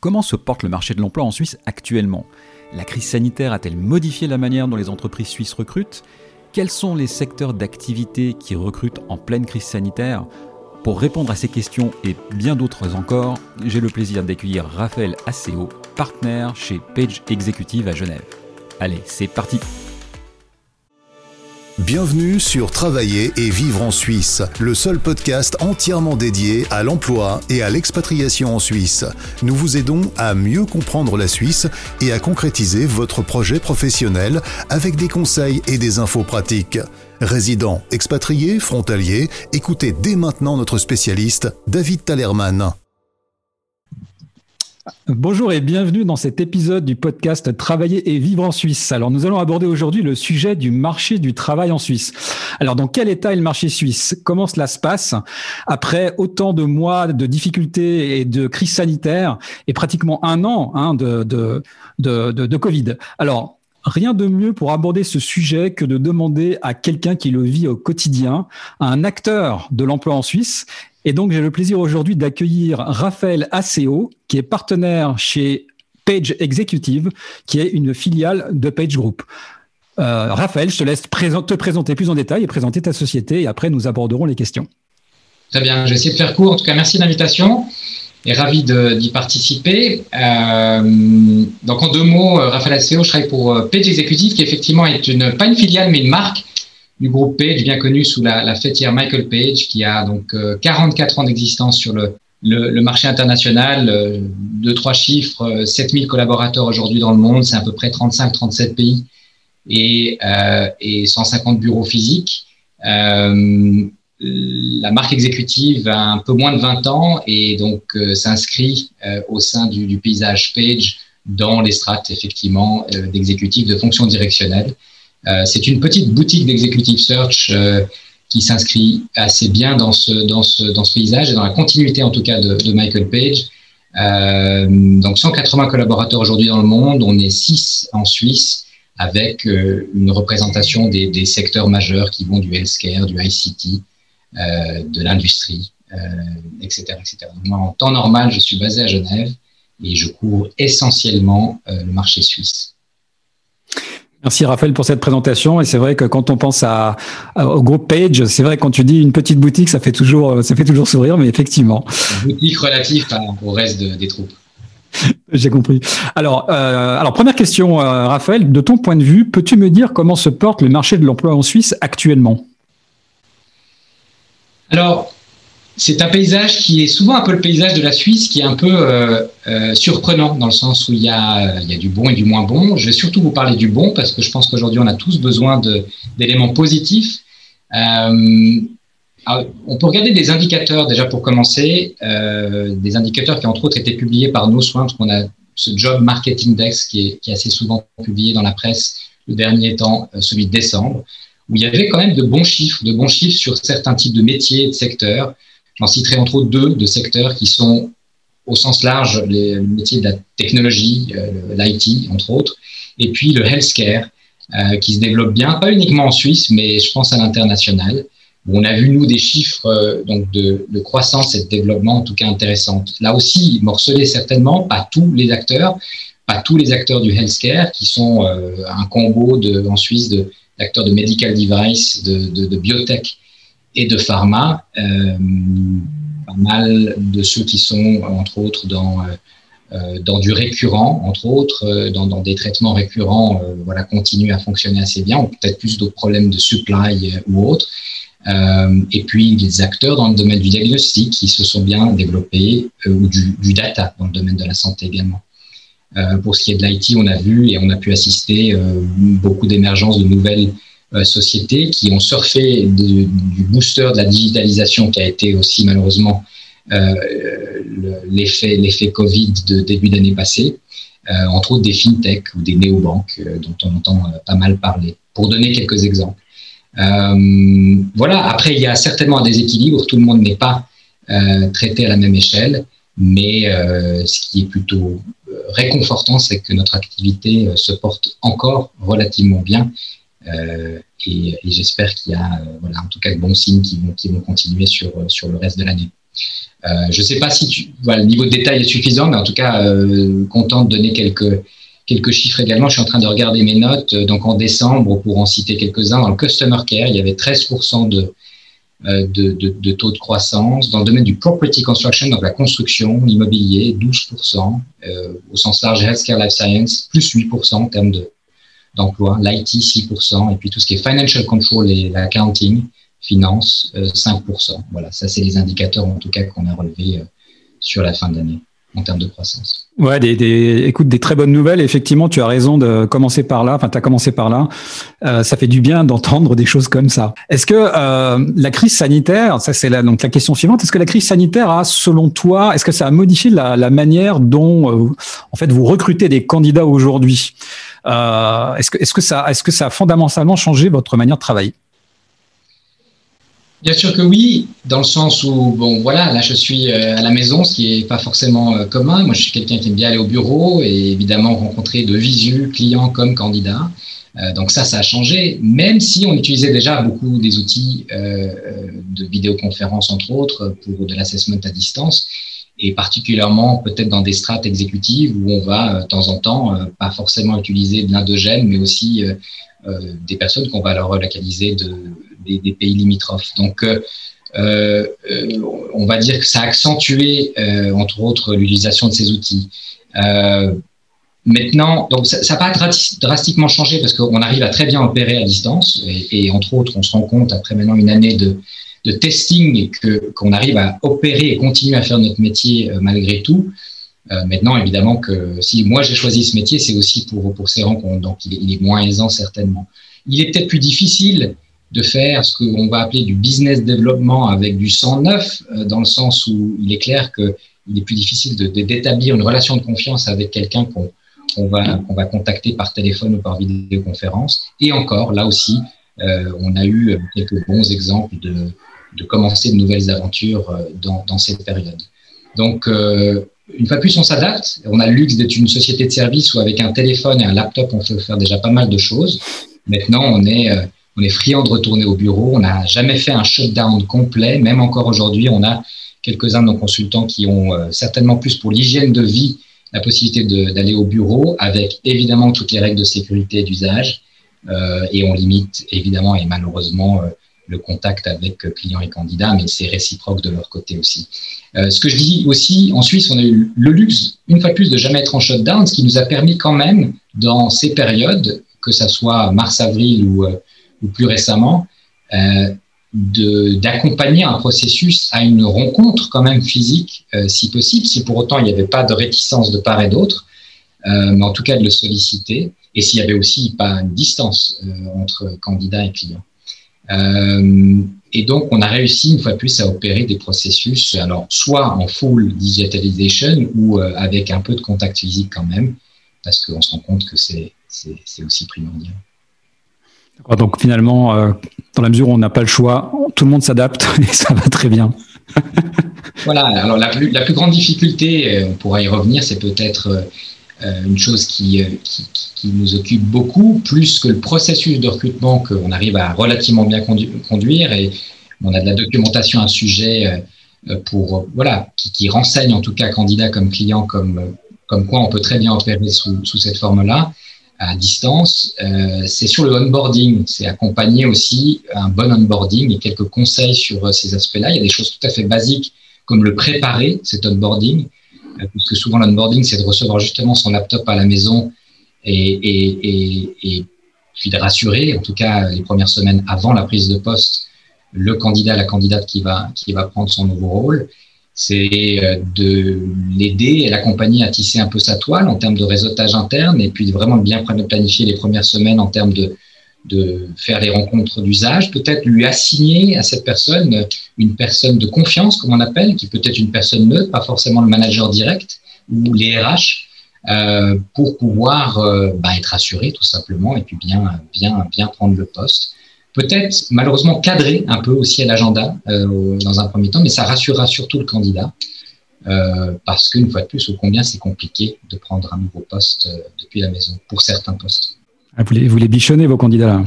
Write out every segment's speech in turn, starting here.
comment se porte le marché de l'emploi en Suisse actuellement? La crise sanitaire a-t-elle modifié la manière dont les entreprises suisses recrutent? Quels sont les secteurs d'activité qui recrutent en pleine crise sanitaire? Pour répondre à ces questions et bien d'autres encore, j'ai le plaisir d'accueillir Raphaël Asseo, partenaire chez Page Executive à Genève. Allez, c'est parti Bienvenue sur Travailler et vivre en Suisse, le seul podcast entièrement dédié à l'emploi et à l'expatriation en Suisse. Nous vous aidons à mieux comprendre la Suisse et à concrétiser votre projet professionnel avec des conseils et des infos pratiques. Résidents, expatriés, frontaliers, écoutez dès maintenant notre spécialiste, David Talerman. Bonjour et bienvenue dans cet épisode du podcast Travailler et vivre en Suisse. Alors nous allons aborder aujourd'hui le sujet du marché du travail en Suisse. Alors dans quel état est le marché suisse? Comment cela se passe? Après autant de mois de difficultés et de crise sanitaire et pratiquement un an hein, de, de, de, de, Covid Alors Rien de mieux pour aborder ce sujet que de demander à quelqu'un qui le vit au quotidien, à un acteur de l'emploi en Suisse et donc, j'ai le plaisir aujourd'hui d'accueillir Raphaël Aceo, qui est partenaire chez Page Executive, qui est une filiale de Page Group. Euh, Raphaël, je te laisse te présenter plus en détail et présenter ta société, et après, nous aborderons les questions. Très bien, je vais essayer de faire court. En tout cas, merci de l'invitation et ravi d'y participer. Euh, donc, en deux mots, Raphaël Aceo, je travaille pour euh, Page Executive, qui effectivement est une, pas une filiale, mais une marque du groupe Page, bien connu sous la, fêtière Michael Page, qui a donc 44 euh, ans d'existence sur le, marché international, euh, deux, trois chiffres, 7000 euh, collaborateurs aujourd'hui dans le monde, c'est à peu près 35-37 pays et, euh, et 150 bureaux physiques. Euh, la marque exécutive a un peu moins de 20 ans et donc s'inscrit au sein du, paysage Page dans les strates effectivement d'exécutifs de fonctions directionnelles. Euh, c'est une petite boutique d'executive search euh, qui s'inscrit assez bien dans ce, dans, ce, dans ce paysage et dans la continuité en tout cas de, Michael Page. Euh, donc 180 collaborateurs aujourd'hui dans le monde, on est 6 en Suisse avec une représentation des, secteurs majeurs qui vont du healthcare, du ICT, de l'industrie, etc., etc. Donc, moi, en temps normal, je suis basé à Genève et je couvre essentiellement le marché suisse. Merci Raphaël pour cette présentation. Et c'est vrai que quand on pense à, au groupe Page, c'est vrai que quand tu dis une petite boutique, ça fait toujours, ça fait toujours sourire, mais effectivement. Une boutique relative au reste des troupes. J'ai compris. Alors, euh, alors première question, euh, Raphaël, de ton point de vue, peux-tu me dire comment se porte le marché de l'emploi en Suisse actuellement? Alors, c'est un paysage qui est souvent un peu le paysage de la Suisse, qui est un peu euh, euh, surprenant dans le sens où il y, a, il y a du bon et du moins bon. Je vais surtout vous parler du bon parce que je pense qu'aujourd'hui on a tous besoin d'éléments positifs. Euh, on peut regarder des indicateurs déjà pour commencer, euh, des indicateurs qui entre autres étaient publiés par nos soins, parce qu'on a ce Job Market Index qui est, qui est, assez souvent publié dans la presse, le dernier étant euh, celui de décembre, où il y avait quand même de bons chiffres, de bons chiffres sur certains types de métiers et de secteurs. J'en citerai entre autres deux de secteurs qui sont au sens large les métiers de la technologie, euh, l'IT entre autres, et puis le healthcare euh, qui se développe bien, pas uniquement en Suisse, mais je pense à l'international. On a vu, nous, des chiffres euh, donc de, de, croissance et de développement, en tout cas intéressantes. Là aussi, morcelés certainement, pas tous les acteurs, pas tous les acteurs du healthcare, qui sont un combo de, en Suisse d'acteurs de, medical device, de, de, de biotech et de pharma, euh, pas mal de ceux qui sont, entre autres, dans, euh, euh, dans du récurrent, entre autres, dans, des traitements récurrents, voilà, continuent à fonctionner assez bien, ont peut-être plus d'autres problèmes de supply ou autres. Et puis des acteurs dans le domaine du diagnostic qui se sont bien développés, ou du, data dans le domaine de la santé également. Pour ce qui est de l'IT, on a vu et on a pu assister beaucoup d'émergence de nouvelles sociétés qui ont surfé du booster de la digitalisation qui a été aussi malheureusement euh, l'effet Covid de début d'année passée, euh, entre autres des fintech ou des néobanques dont on entend pas mal parler. Pour donner quelques exemples. voilà. Après, il y a certainement un déséquilibre. Tout le monde n'est pas traité à la même échelle, mais ce qui est plutôt réconfortant, c'est que notre activité se porte encore relativement bien euh, et, j'espère qu'il y a, euh, voilà, en tout cas, de bons signes qui vont, continuer sur, sur le reste de l'année. je ne sais pas si le niveau de détail est suffisant, mais en tout cas, content de donner quelques, chiffres également. Je suis en train de regarder mes notes. Donc en décembre, pour en citer quelques-uns, dans le Customer Care, il y avait 13% de, de, de, de, taux de croissance. Dans le domaine du property construction, donc la construction, l'immobilier, 12%. au sens large, healthcare, life science, plus 8% en termes de, d'emploi, l'IT 6%, et puis tout ce qui est financial control et l'accounting, finance, 5%. Euh, voilà, ça c'est les indicateurs en tout cas qu'on a relevés euh, sur la fin de l'année en termes de croissance. Ouais, des, des, écoute, des très bonnes nouvelles. Effectivement, tu as raison de commencer par là. Enfin, tu as commencé par là. Euh, ça fait du bien d'entendre des choses comme ça. Est-ce que euh, la crise sanitaire, ça c'est la, donc la question suivante, est-ce que la crise sanitaire a, selon toi, est-ce que ça a modifié la, la manière dont, euh, en fait, vous recrutez des candidats aujourd'hui? Euh, Est-ce que, est-ce que ça, est-ce que ça a fondamentalement changé votre manière de travailler? Bien sûr que oui, dans le sens où, bon, voilà, là je suis euh, à la maison, ce qui n'est pas forcément euh, commun. Moi, je suis quelqu'un qui aime bien aller au bureau et évidemment rencontrer de visu, clients comme candidats. Donc ça, ça a changé, même si on utilisait déjà beaucoup des outils de vidéoconférence, entre autres, pour de l'assessment à distance, et particulièrement peut-être dans des strates exécutives où on va, de temps en temps, pas forcément utiliser de l'indogène, mais aussi des personnes qu'on va leur localiser de des, pays limitrophes. Donc, euh, euh, on va dire que ça a accentué, euh, entre autres, l'utilisation de ces outils. Maintenant, donc ça n'a pas drastiquement changé parce qu'on arrive à très bien opérer à distance et, entre autres, on se rend compte après maintenant une année de, de testing que qu'on arrive à opérer et continuer à faire notre métier malgré tout. maintenant, évidemment que si moi j'ai choisi ce métier, c'est aussi pour pour ces rencontres, donc il est, il moins aisant certainement. Il est peut-être plus difficile de faire ce qu'on va appeler du business développement avec du 109, euh, dans le sens où il est clair qu'il est plus difficile d'établir une relation de confiance avec quelqu'un qu'on va, qu'on va contacter par téléphone ou par vidéoconférence. Et encore, là aussi, euh, on a eu quelques bons exemples de, de commencer de nouvelles aventures euh, dans, dans cette période. Donc, une fois plus, on s'adapte. On a le luxe d'être une société de service où avec un téléphone et un laptop, on peut faire déjà pas mal de choses. Maintenant, on est on est friand de retourner au bureau. On n'a jamais fait un shutdown complet. Même encore aujourd'hui, on a quelques-uns de nos consultants qui ont euh, certainement plus pour l'hygiène de vie la possibilité d'aller au bureau avec évidemment toutes les règles de sécurité d'usage. Euh, et on limite évidemment et malheureusement euh, le contact avec clients et candidats, mais c'est réciproque de leur côté aussi. ce que je dis aussi, en Suisse, on a eu le luxe, une fois de plus, de jamais être en shutdown, ce qui nous a permis quand même, dans ces périodes, que ça soit mars-avril ou ou plus récemment, euh, d'accompagner un processus à une rencontre quand même physique, euh, si possible, si pour autant il n'y avait pas de réticence de part et d'autre, euh, mais en tout cas de le solliciter, et s'il y avait aussi pas une distance euh, entre candidat et client. Euh, et donc, on a réussi une fois de plus à opérer des processus, alors soit en full digitalization ou avec un peu de contact physique quand même, parce qu'on se rend compte que c'est aussi primordial. Donc finalement, euh, dans la mesure où on n'a pas le choix, tout le monde s'adapte et ça va très bien. voilà, alors la plus, la plus grande difficulté, euh, on pourra y revenir, c'est peut-être euh, une chose qui, qui, nous occupe beaucoup, plus que le processus de recrutement qu'on arrive à relativement bien conduire et on a de la documentation à un sujet pour, voilà, qui, renseigne en tout cas candidat comme client, comme, comme quoi on peut très bien opérer sous, sous cette forme-là à distance, euh, c'est sur le onboarding. C'est accompagner aussi un bon onboarding et quelques conseils sur euh, ces aspects-là. Il y a des choses tout à fait basiques comme le préparer, cet onboarding, euh, puisque souvent l'onboarding, c'est de recevoir justement son laptop à la maison et, puis de rassurer, en tout cas les premières semaines avant la prise de poste, le candidat, la candidate qui va, qui va prendre son nouveau rôle. C'est euh, de l'aider et l'accompagner à tisser un peu sa toile en termes de réseautage interne et puis vraiment bien planifier les premières semaines en termes de, de faire les rencontres d'usage, peut-être lui assigner à cette personne une personne de confiance, comme on appelle, qui peut être une personne neutre, pas forcément le manager direct ou les RH, euh, pour pouvoir euh, bah, être assuré tout simplement et puis bien, bien, bien prendre le poste peut-être malheureusement cadrer un peu aussi à l'agenda euh, dans un premier temps, mais ça rassurera surtout le candidat. Parce qu'une fois de plus, au combien c'est compliqué de prendre un nouveau poste depuis la maison, pour certains postes. Ah, vous, les, vous les bichonnez, vos candidats là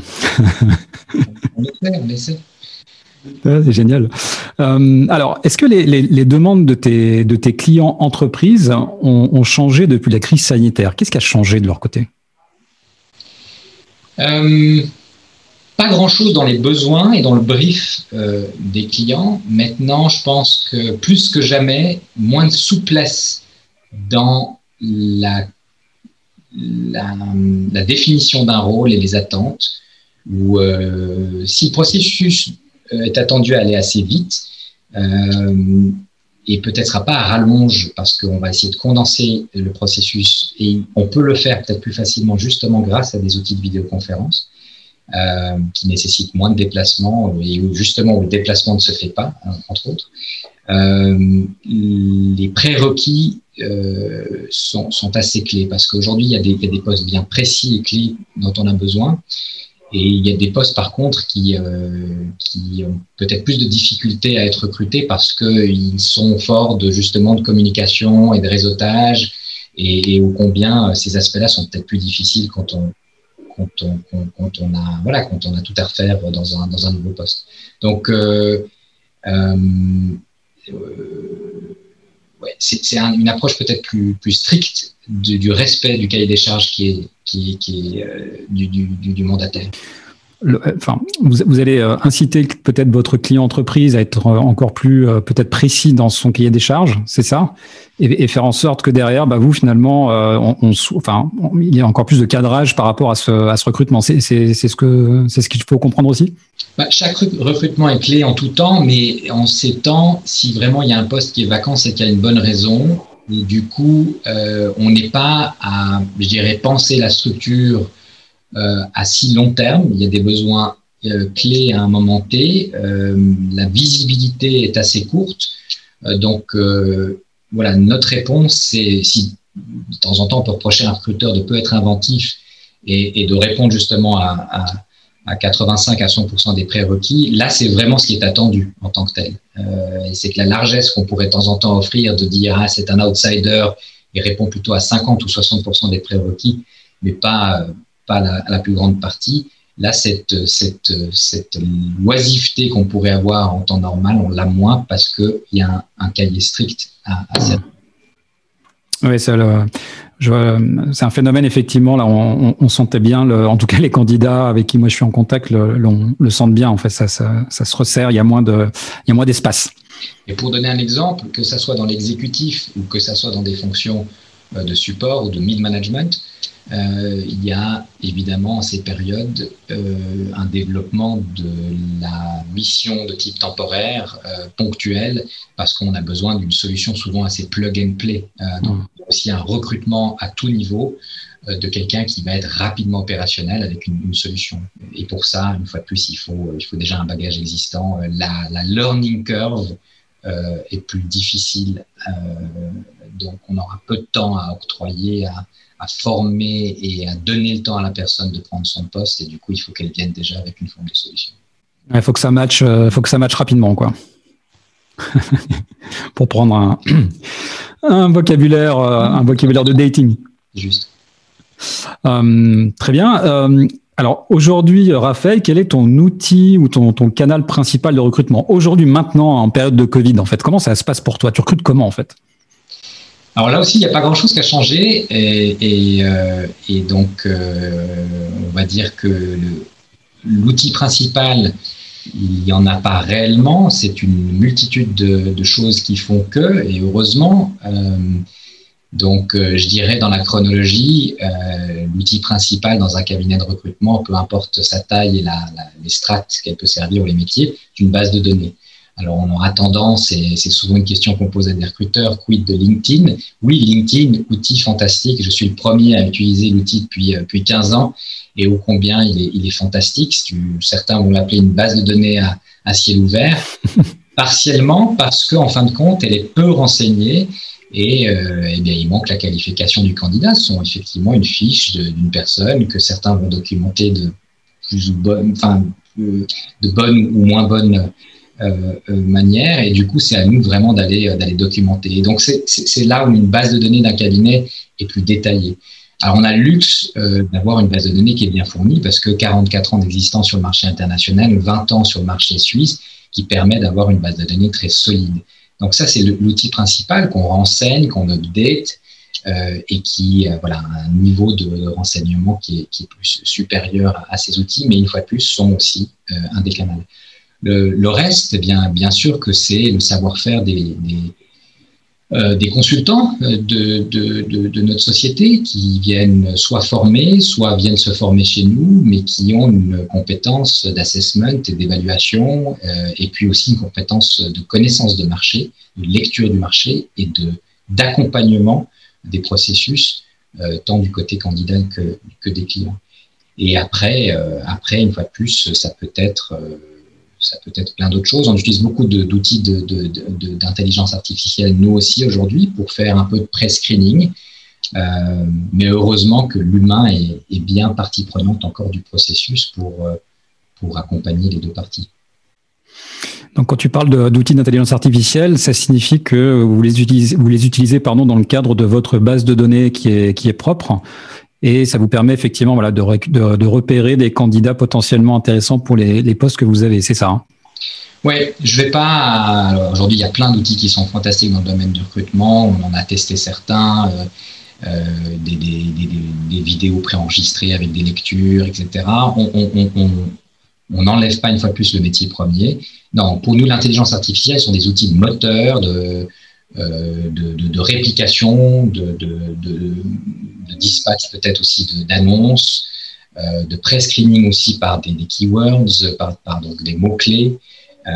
On essaie, on essaie. c'est génial. Euh, alors, est-ce que les, demandes de tes, de tes clients entreprises ont, changé depuis la crise sanitaire? Qu'est-ce qui a changé de leur côté? Euh, Pas grand-chose dans les besoins et dans le brief euh, des clients. Maintenant, je pense que plus que jamais, moins de souplesse dans la, la, définition d'un rôle et les attentes. Ou si le processus euh, est attendu à aller assez vite euh, et peut-être pas à rallonge parce qu'on va essayer de condenser le processus et on peut le faire peut-être plus facilement justement grâce à des outils de vidéoconférence euh, qui nécessitent moins de déplacements et où justement où le déplacement ne se fait pas, entre autres. les prérequis sont, sont, assez clés parce qu'aujourd'hui, il, y, a des postes bien précis et clés dont on a besoin. Et il y a des postes, par contre, qui, euh, ont peut-être plus de difficultés à être recrutés parce qu'ils sont forts de justement de communication et de réseautage et, et combien euh, ces aspects-là sont peut-être plus difficiles quand on, a voilà quand on a tout à refaire dans un, nouveau poste. Donc euh, euh, c'est une approche peut-être plus, stricte du, respect du cahier des charges qui est euh, du, mandataire. Enfin, vous, allez euh, inciter peut-être votre client entreprise à être euh, encore plus peut-être précis dans son cahier des charges, c'est ça, et, faire en sorte que derrière, bah, vous finalement, il y a encore plus de cadrage par rapport à ce, recrutement. C'est ce que c'est ce qu'il faut comprendre aussi? Bah, chaque recrutement est clé en tout temps, mais en ces temps, si vraiment il y a un poste qui est vacant, c'est qu'il y a une bonne raison. Du coup, euh, on n'est pas à, je dirais, penser la structure euh, à si long terme. Il y a des besoins euh, clés à un moment T. Euh, la visibilité est assez courte. Euh, donc, euh, voilà, notre réponse, c'est si de temps en temps on peut reprocher à un recruteur de peu être inventif et, de répondre justement à, à à 85 à 100% des prérequis, là, c'est vraiment ce qui est attendu en tant que tel. Euh, et c'est que la largesse qu'on pourrait de temps en temps offrir de dire, ah, c'est un outsider et répond plutôt à 50 ou 60% des prérequis, mais pas, pas la, la plus grande partie. Là, cette, cette, cette oisiveté qu'on pourrait avoir en temps normal, on l'a moins parce qu'il y a un, un, cahier strict à, à cette. Oui, c'est un phénomène effectivement là, on, on, sentait bien, le, en tout cas les candidats avec qui moi je suis en contact le, le, le sentent bien. En fait, ça, ça, ça, se resserre, il y a moins de, il y a moins d'espace. Et pour donner un exemple, que ça soit dans l'exécutif ou que ça soit dans des fonctions euh, de support ou de mid management, euh, il y a évidemment en ces périodes euh, un développement de la mission de type temporaire, euh, ponctuel, parce qu'on a besoin d'une solution souvent assez plug and play. Euh, donc, mmh. aussi un recrutement à tout niveau euh, de quelqu'un qui va être rapidement opérationnel avec une, une, solution. Et pour ça, une fois de plus, il faut, il faut déjà un bagage existant. La, la learning curve est plus difficile, donc on aura peu de temps à octroyer à à former et à donner le temps à la personne de prendre son poste. Et du coup, il faut qu'elle vienne déjà avec une forme de solution. Il faut que ça matche, euh, faut que ça matche rapidement, quoi. Pour prendre un, un vocabulaire, euh, un vocabulaire de dating. Juste. Euh, très bien. Alors aujourd'hui, Raphaël, quel est ton outil ou ton, ton canal principal de recrutement? Aujourd'hui, maintenant, en période de Covid, en fait, comment ça se passe pour toi? Tu recrutes comment, en fait? Alors là aussi, il n'y a pas grand-chose qui a changé et, euh, donc euh, on va dire que l'outil principal, il n'y en a pas réellement. C'est une multitude de, choses qui font que, et heureusement. Euh, donc, je dirais dans la chronologie, l'outil principal dans un cabinet de recrutement, peu importe sa taille et la, la, les strates qu'elle peut servir ou les métiers, c'est une base de données. Alors, on aura tendance, et c'est souvent une question qu'on pose à des recruteurs, quid de LinkedIn? Oui, LinkedIn, outil fantastique. Je suis le premier à utiliser l'outil depuis, euh, depuis 15 ans et ô combien il est, il est fantastique. Certains vont l'appeler une base de données à, à ciel ouvert, partiellement parce qu'en en fin de compte, elle est peu renseignée et, euh, eh bien, il manque la qualification du candidat. Ce sont effectivement une fiche d'une personne que certains vont documenter de plus ou bonne, enfin, de bonne ou moins bonne euh, euh, manière. Et du coup, c'est à nous vraiment d'aller euh, d'aller documenter. Donc, c'est là où une base de données d'un cabinet est plus détaillée. Alors, on a le luxe euh, d'avoir une base de données qui est bien fournie parce que 44 ans d'existence sur le marché international, 20 ans sur le marché suisse, qui permet d'avoir une base de données très solide. Donc ça, c'est l'outil principal qu'on renseigne, qu'on update euh, et qui euh, voilà, a un niveau de, renseignement qui est, qui est, plus supérieur à, ces outils, mais une fois de plus, sont aussi euh, un des canaux. Le, reste, eh bien, sûr que c'est le savoir-faire des, euh, consultants euh, de, notre société qui viennent soit former, soit viennent se former chez nous, mais qui ont une compétence d'assessment et d'évaluation, euh, et puis aussi une compétence de connaissance de marché, de lecture du marché et d'accompagnement des processus, tant du côté candidat que, que des clients. Et après, après, une fois de plus, ça peut être ça peut être plein d'autres choses. On utilise beaucoup d'outils d'intelligence artificielle, nous aussi, aujourd'hui, pour faire un peu de pré-screening. Euh, mais heureusement que l'humain est, bien partie prenante encore du processus pour, euh, pour accompagner les deux parties. Donc, quand tu parles d'outils d'intelligence artificielle, ça signifie que vous les utilisez, vous les utilisez pardon, dans le cadre de votre base de données qui est, qui est propre et ça vous permet effectivement voilà, de, repérer des candidats potentiellement intéressants pour les, postes que vous avez, c'est ça hein? Oui, je vais pas. Aujourd'hui, il y a plein d'outils qui sont fantastiques dans le domaine du recrutement. On en a testé certains, euh, euh, des, vidéos préenregistrées avec des lectures, etc. On n'enlève pas une fois de plus le métier premier. Non, pour nous, l'intelligence artificielle sont des outils moteurs de, de, de, réplication, de, de dispatch peut-être aussi d'annonces, euh, de prescreening aussi par des, keywords, par, donc des mots-clés, euh,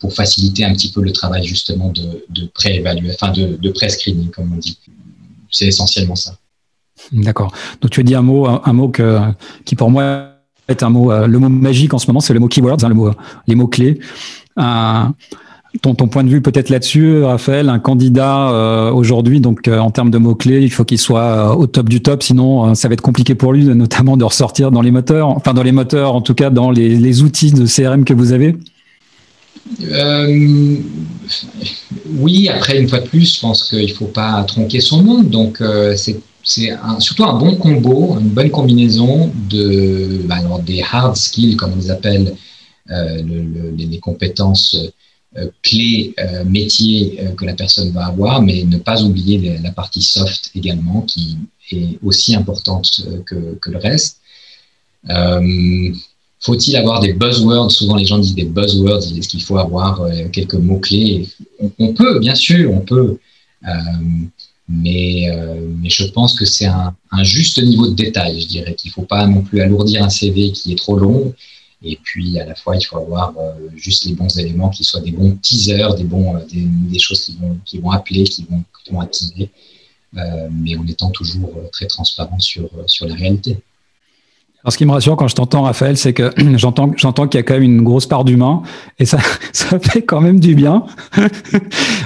pour faciliter un petit peu le travail justement de, pré-évaluation, enfin de, prescreening comme on dit. C'est essentiellement ça. D'accord. Donc tu as dit un mot, un, mot qui pour moi est un mot, euh, le mot magique en ce moment, c'est le mot keywords, hein, le mot, les mots clés. Euh, ton, point de vue peut-être là-dessus, Raphaël, un candidat euh, aujourd'hui, donc euh, en termes de mots-clés, il faut qu'il soit euh, au top du top, sinon ça va être compliqué pour lui, notamment de ressortir dans les moteurs, enfin dans les moteurs, en tout cas dans les, outils de CRM que vous avez. Oui, après, une fois de plus, je pense qu'il ne faut pas tronquer son monde, donc c'est surtout un bon combo, une bonne combinaison de bah, des hard skills, comme on les appelle, le, les compétences euh, clé euh, métier euh, que la personne va avoir, mais ne pas oublier la partie soft également, qui est aussi importante que, que le reste. Faut-il avoir des buzzwords? Souvent, les gens disent des buzzwords. Est-ce qu'il faut avoir quelques mots-clés on, peut, bien sûr, on peut. mais, mais je pense que c'est un, un, juste niveau de détail. Je dirais qu'il ne faut pas non plus alourdir un CV qui est trop long et puis, à la fois, il faut avoir euh, juste les bons éléments qui soient des bons teasers, des, bons, euh, des, choses qui vont, qui vont appeler, qui vont, qui vont activer, euh, mais en étant toujours très transparent sur, sur la réalité. Alors, ce qui me rassure quand je t'entends, Raphaël, c'est que j'entends, j'entends qu'il y a quand même une grosse part d'humain et ça, ça fait quand même du bien.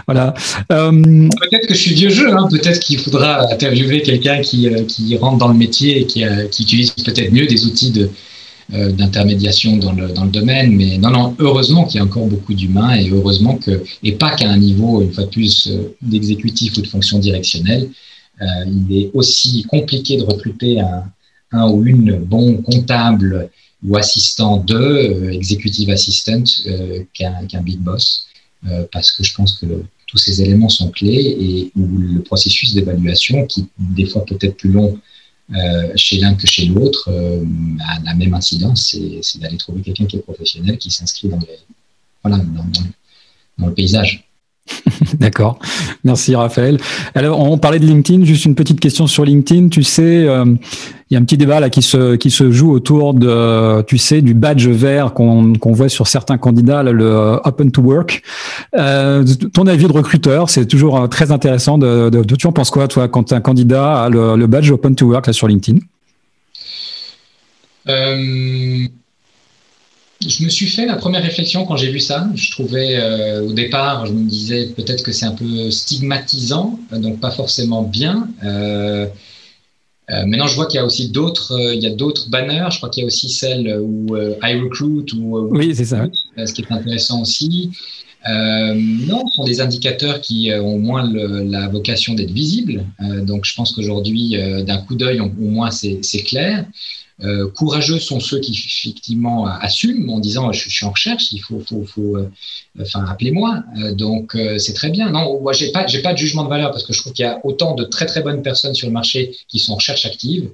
voilà. Peut-être que je suis vieux jeu, hein. peut-être qu'il faudra interviewer quelqu'un qui, qui rentre dans le métier et qui, qui utilise peut-être mieux des outils de, euh, d'intermédiation dans le, dans le domaine. Mais non, non, heureusement qu'il y a encore beaucoup d'humains et heureusement que, et pas qu'à un niveau, une fois de plus, euh, d'exécutif ou de fonction directionnelle, euh, il est aussi compliqué de recruter un, un ou une bon comptable ou assistant de, euh, executive assistant, qu'un big boss, parce que je pense que tous ces éléments sont clés et où le processus d'évaluation, qui des fois peut être plus long euh, chez l'un que chez l'autre, euh, la même incidence, c'est d'aller trouver quelqu'un qui est professionnel, qui s'inscrit dans, le paysage. D'accord. Merci Raphaël. Alors, on parlait de LinkedIn. Juste une petite question sur LinkedIn. Tu sais, euh, il y a un petit débat là qui se joue autour de, du badge vert qu'on voit sur certains candidats, le euh, Open to Work. Euh, ton avis de recruteur, c'est toujours très intéressant. De, tu en penses quoi, toi, quand un candidat a le, badge Open to Work là sur LinkedIn? Je me suis fait la première réflexion quand j'ai vu ça. Je trouvais euh, au départ, je me disais peut-être que c'est un peu stigmatisant, donc pas forcément bien. Euh, euh, maintenant, je vois qu'il y a aussi d'autres, euh, il y a d'autres banners. Je crois qu'il y a aussi celle où I recruit ou oui, c'est ça. Ce qui est intéressant aussi. non, ce sont des indicateurs qui ont moins la vocation d'être visibles. donc, je pense qu'aujourd'hui, d'un coup d'œil, au moins, c'est clair. Euh, courageux sont ceux qui effectivement assument en disant je, suis en recherche, il faut, faut, faut euh, enfin appelez-moi. Euh, donc c'est très bien. Non, moi j'ai pas j'ai pas de jugement de valeur parce que je trouve qu'il y a autant de très très bonnes personnes sur le marché qui sont en recherche active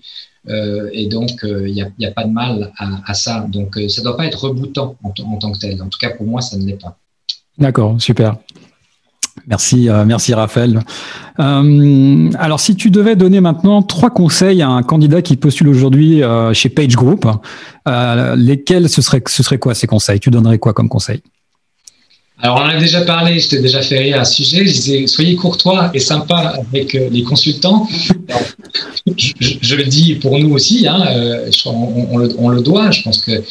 et donc il n'y a, pas de mal à, ça. Donc ça doit pas être rebootant en, en tant que tel. En tout cas pour moi ça ne l'est pas. D'accord, super. Merci, euh, merci Raphaël. Euh, alors, si tu devais donner maintenant trois conseils à un candidat qui postule aujourd'hui euh, chez Page Group, lesquels ce serait, ce serait quoi ces conseils? Tu donnerais quoi comme conseil? Alors, on en a déjà parlé, je t'ai déjà fait rire à ce sujet. Je disais, soyez courtois et sympa avec les consultants. je, le dis pour nous aussi, hein, on, le, on, le, doit. Je pense que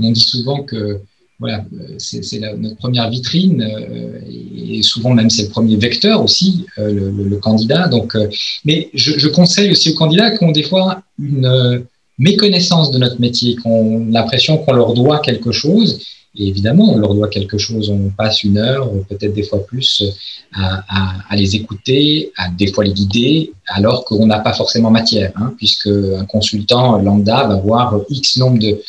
on dit souvent que voilà, euh, c'est notre première vitrine euh, et souvent même c'est le premier vecteur aussi, euh, le, candidat. Donc, mais je, conseille aussi aux candidats qui ont des fois une méconnaissance de notre métier, qui ont l'impression qu'on leur doit quelque chose. Et évidemment, on leur doit quelque chose. On passe une heure, peut-être des fois plus, à, les écouter, à des fois les guider, alors qu'on n'a pas forcément matière, hein, puisque un consultant lambda va avoir X nombre de,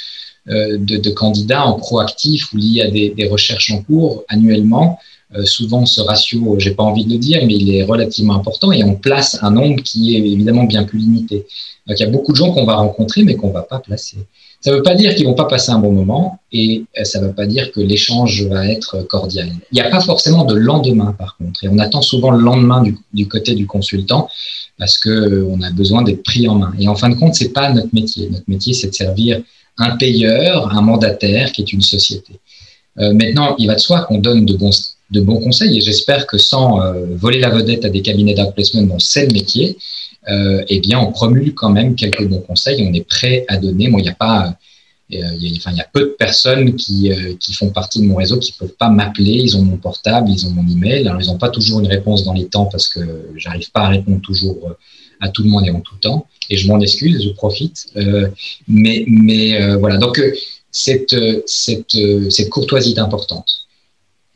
euh, de, candidats en proactif ou liés à des, recherches en cours annuellement. Euh, souvent, ce ratio, j'ai pas envie de le dire, mais il est relativement important et on place un nombre qui est évidemment bien plus limité. Donc, il y a beaucoup de gens qu'on va rencontrer, mais qu'on va pas placer. Ça ne veut pas dire qu'ils vont pas passer un bon moment et euh, ça ne veut pas dire que l'échange va être cordial. Il n'y a pas forcément de lendemain, par contre, et on attend souvent le lendemain du, du côté du consultant parce que on a besoin d'être pris en main. Et en fin de compte, c'est pas notre métier. Notre métier, c'est de servir un payeur, un mandataire qui est une société. Euh, maintenant, il va de soi qu'on donne de bons, conseils et j'espère que sans euh, voler la vedette à des cabinets d'outplacement dont c'est le métier, euh, eh bien, on promulgue quand même quelques bons conseils. On est prêt à donner. Moi, il n'y a pas, il y a, enfin, y a peu de personnes qui, font partie de mon réseau qui peuvent pas m'appeler. Ils ont mon portable, ils ont mon email. Alors, ils n'ont pas toujours une réponse dans les temps parce que j'arrive pas à répondre toujours à tout le monde et en tout temps. Et je m'en excuse, je profite. Euh, mais mais euh, voilà, donc euh, cette, cette, cette courtoisie est importante.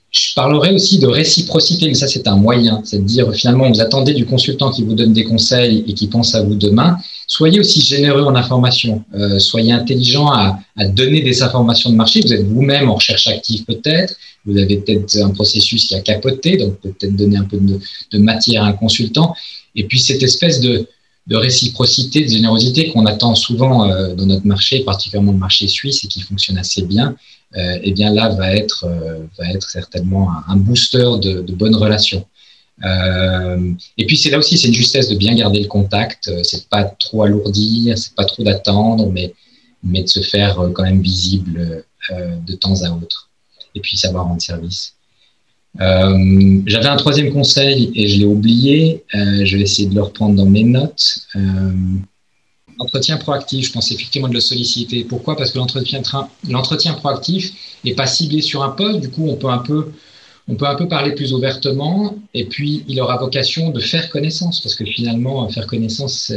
Je parlerai aussi de réciprocité, mais ça c'est un moyen, c'est de dire finalement vous attendez du consultant qui vous donne des conseils et qui pense à vous demain. Soyez aussi généreux en information, soyez intelligent à, donner des informations de marché. Vous êtes vous-même en recherche active peut-être, vous avez peut-être un processus qui a capoté, donc peut-être donner un peu de matière à un consultant. Et puis cette espèce de, réciprocité, de générosité qu'on attend souvent euh, dans notre marché, particulièrement le marché suisse et qui fonctionne assez bien, euh, eh bien là va être, euh, va être certainement un, booster de, de, bonnes relations. Euh, et puis c'est là aussi, c'est une justesse de bien garder le contact, c'est pas trop alourdir, c'est pas trop d'attendre, mais, mais de se faire quand même visible de temps à autre. Et puis savoir rendre service. Euh, J'avais un troisième conseil et je l'ai oublié. Euh, je vais essayer de le reprendre dans mes notes. Euh, L'entretien proactif, je pense effectivement de le solliciter. Pourquoi? Parce que l'entretien proactif n'est pas ciblé sur un poste. Du coup, on peut un peu on peut un peu parler plus ouvertement et puis il aura vocation de faire connaissance parce que finalement faire connaissance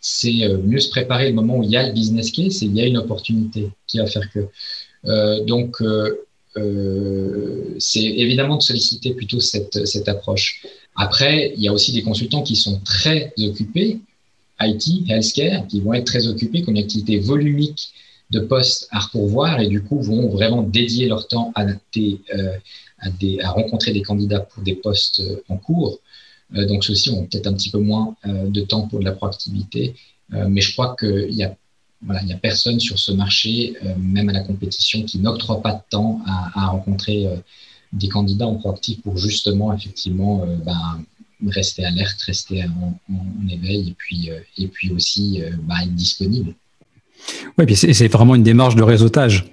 c'est euh, mieux se préparer le moment où il y a le business case et il y a une opportunité qui va faire que donc euh, c'est évidemment de solliciter plutôt cette, cette approche. Après, il y a aussi des consultants qui sont très occupés, IT, healthcare, qui vont être très occupés, qui ont une activité volumique de postes à pourvoir et du coup vont vraiment dédier leur temps à, euh, à, des, à rencontrer des candidats pour des postes en cours. Euh, donc ceux-ci ont peut-être un petit peu moins de temps pour de la proactivité. Mais je crois qu'il y a il n'y a personne sur ce marché, euh, même à la compétition, qui n'octroie pas de temps à, rencontrer euh, des candidats en proactif pour justement, effectivement, euh, ben, rester alerte, rester en, éveil et puis, et puis aussi ben, être disponible. Oui, c'est vraiment une démarche de réseautage.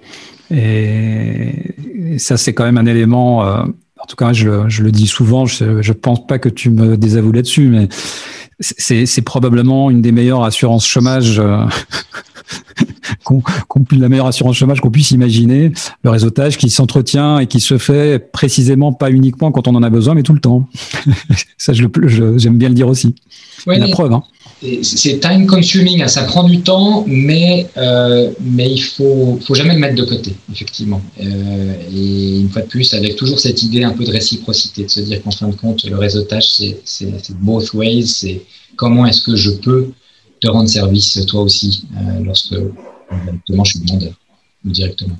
Et, ça, c'est quand même un élément. en tout cas, je, je le dis souvent. Je ne pense pas que tu me désavoues là-dessus, mais c'est probablement une des meilleures assurances chômage la meilleure assurance chômage qu'on puisse imaginer, le réseautage qui s'entretient et qui se fait précisément pas uniquement quand on en a besoin, mais tout le temps. Ça, j'aime je, bien le dire aussi. la preuve. Hein. c'est time consuming, hein, ça prend du temps, mais, euh, mais il faut, faut jamais le mettre de côté, effectivement. Euh, et une fois de plus, avec toujours cette idée un peu de réciprocité, de se dire qu'en fin de compte, le réseautage, c'est both ways, c'est comment est-ce que je peux te rendre service toi aussi euh, lorsque je suis demandeur ou directement.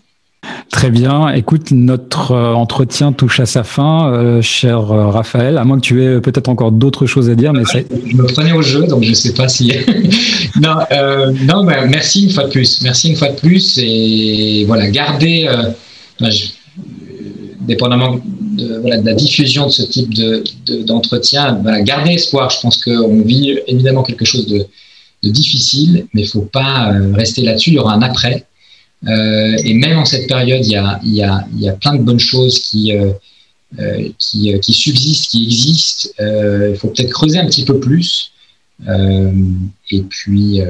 Très bien. Écoute, notre euh, entretien touche à sa fin, euh, cher euh, Raphaël. À moins que tu aies peut-être encore d'autres choses à dire, mais je me prenais au jeu, donc je ne sais pas si. non, non, merci une fois de plus. Merci une fois de plus et voilà, garder, dépendamment de, la diffusion de ce type de, d'entretien, voilà, garder espoir. Je pense qu'on vit évidemment quelque chose de, de difficile, mais il ne faut pas rester là-dessus. Il y aura un après. Euh, et même en cette période, il y a, il y a, il y a plein de bonnes choses qui, euh, euh, qui, qui, subsistent, qui existent. il faut peut-être creuser un petit peu plus. et puis,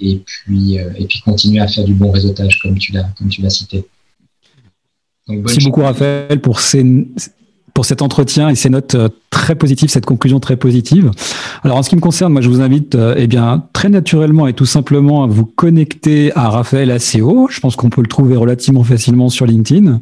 et puis, et puis continuer à faire du bon réseautage, comme tu l'as, comme tu l'as cité. Merci beaucoup, Raphaël, pour ces, pour cet entretien et ces notes euh, très positives, cette conclusion très positive. Alors en ce qui me concerne, moi je vous invite euh, eh bien très naturellement et tout simplement à vous connecter à Raphaël ACO. Je pense qu'on peut le trouver relativement facilement sur LinkedIn.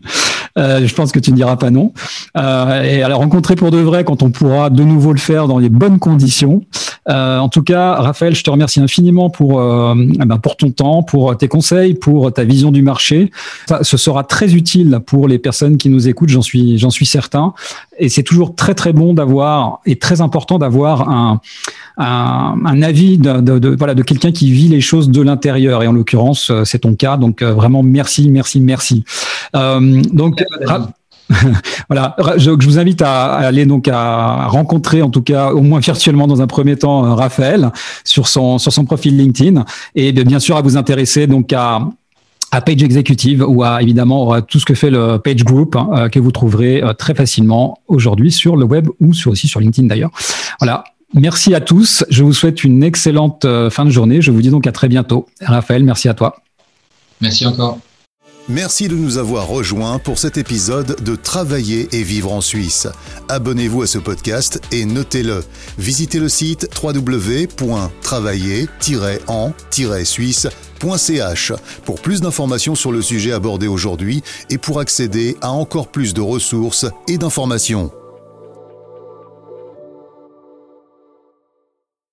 Euh, je pense que tu ne diras pas non. Euh, et à la rencontrer pour de vrai quand on pourra de nouveau le faire dans les bonnes conditions. Euh, en tout cas, Raphaël, je te remercie infiniment pour, euh, eh ben pour ton temps, pour tes conseils, pour ta vision du marché. Ça, ce sera très utile pour les personnes qui nous écoutent, j'en suis, j'en suis certain. Et c'est toujours très très bon d'avoir et très important d'avoir un, un, un, avis de, de, de voilà de quelqu'un qui vit les choses de l'intérieur. Et en l'occurrence, c'est ton cas. Donc vraiment merci, merci, merci. Euh, donc voilà, je, vous invite à, aller donc à rencontrer, en tout cas au moins virtuellement dans un premier temps, euh, Raphaël sur son sur son profil LinkedIn et bien sûr à vous intéresser donc à à Page Executive ou à évidemment tout ce que fait le Page Group hein, euh, que vous trouverez très facilement aujourd'hui sur le web ou sur aussi sur LinkedIn d'ailleurs. Voilà. Merci à tous. Je vous souhaite une excellente fin de journée. Je vous dis donc à très bientôt. Raphaël, merci à toi. Merci encore. Merci de nous avoir rejoints pour cet épisode de Travailler et vivre en Suisse. Abonnez-vous à ce podcast et notez-le. Visitez le site www.travailler-en-suisse.ch pour plus d'informations sur le sujet abordé aujourd'hui et pour accéder à encore plus de ressources et d'informations.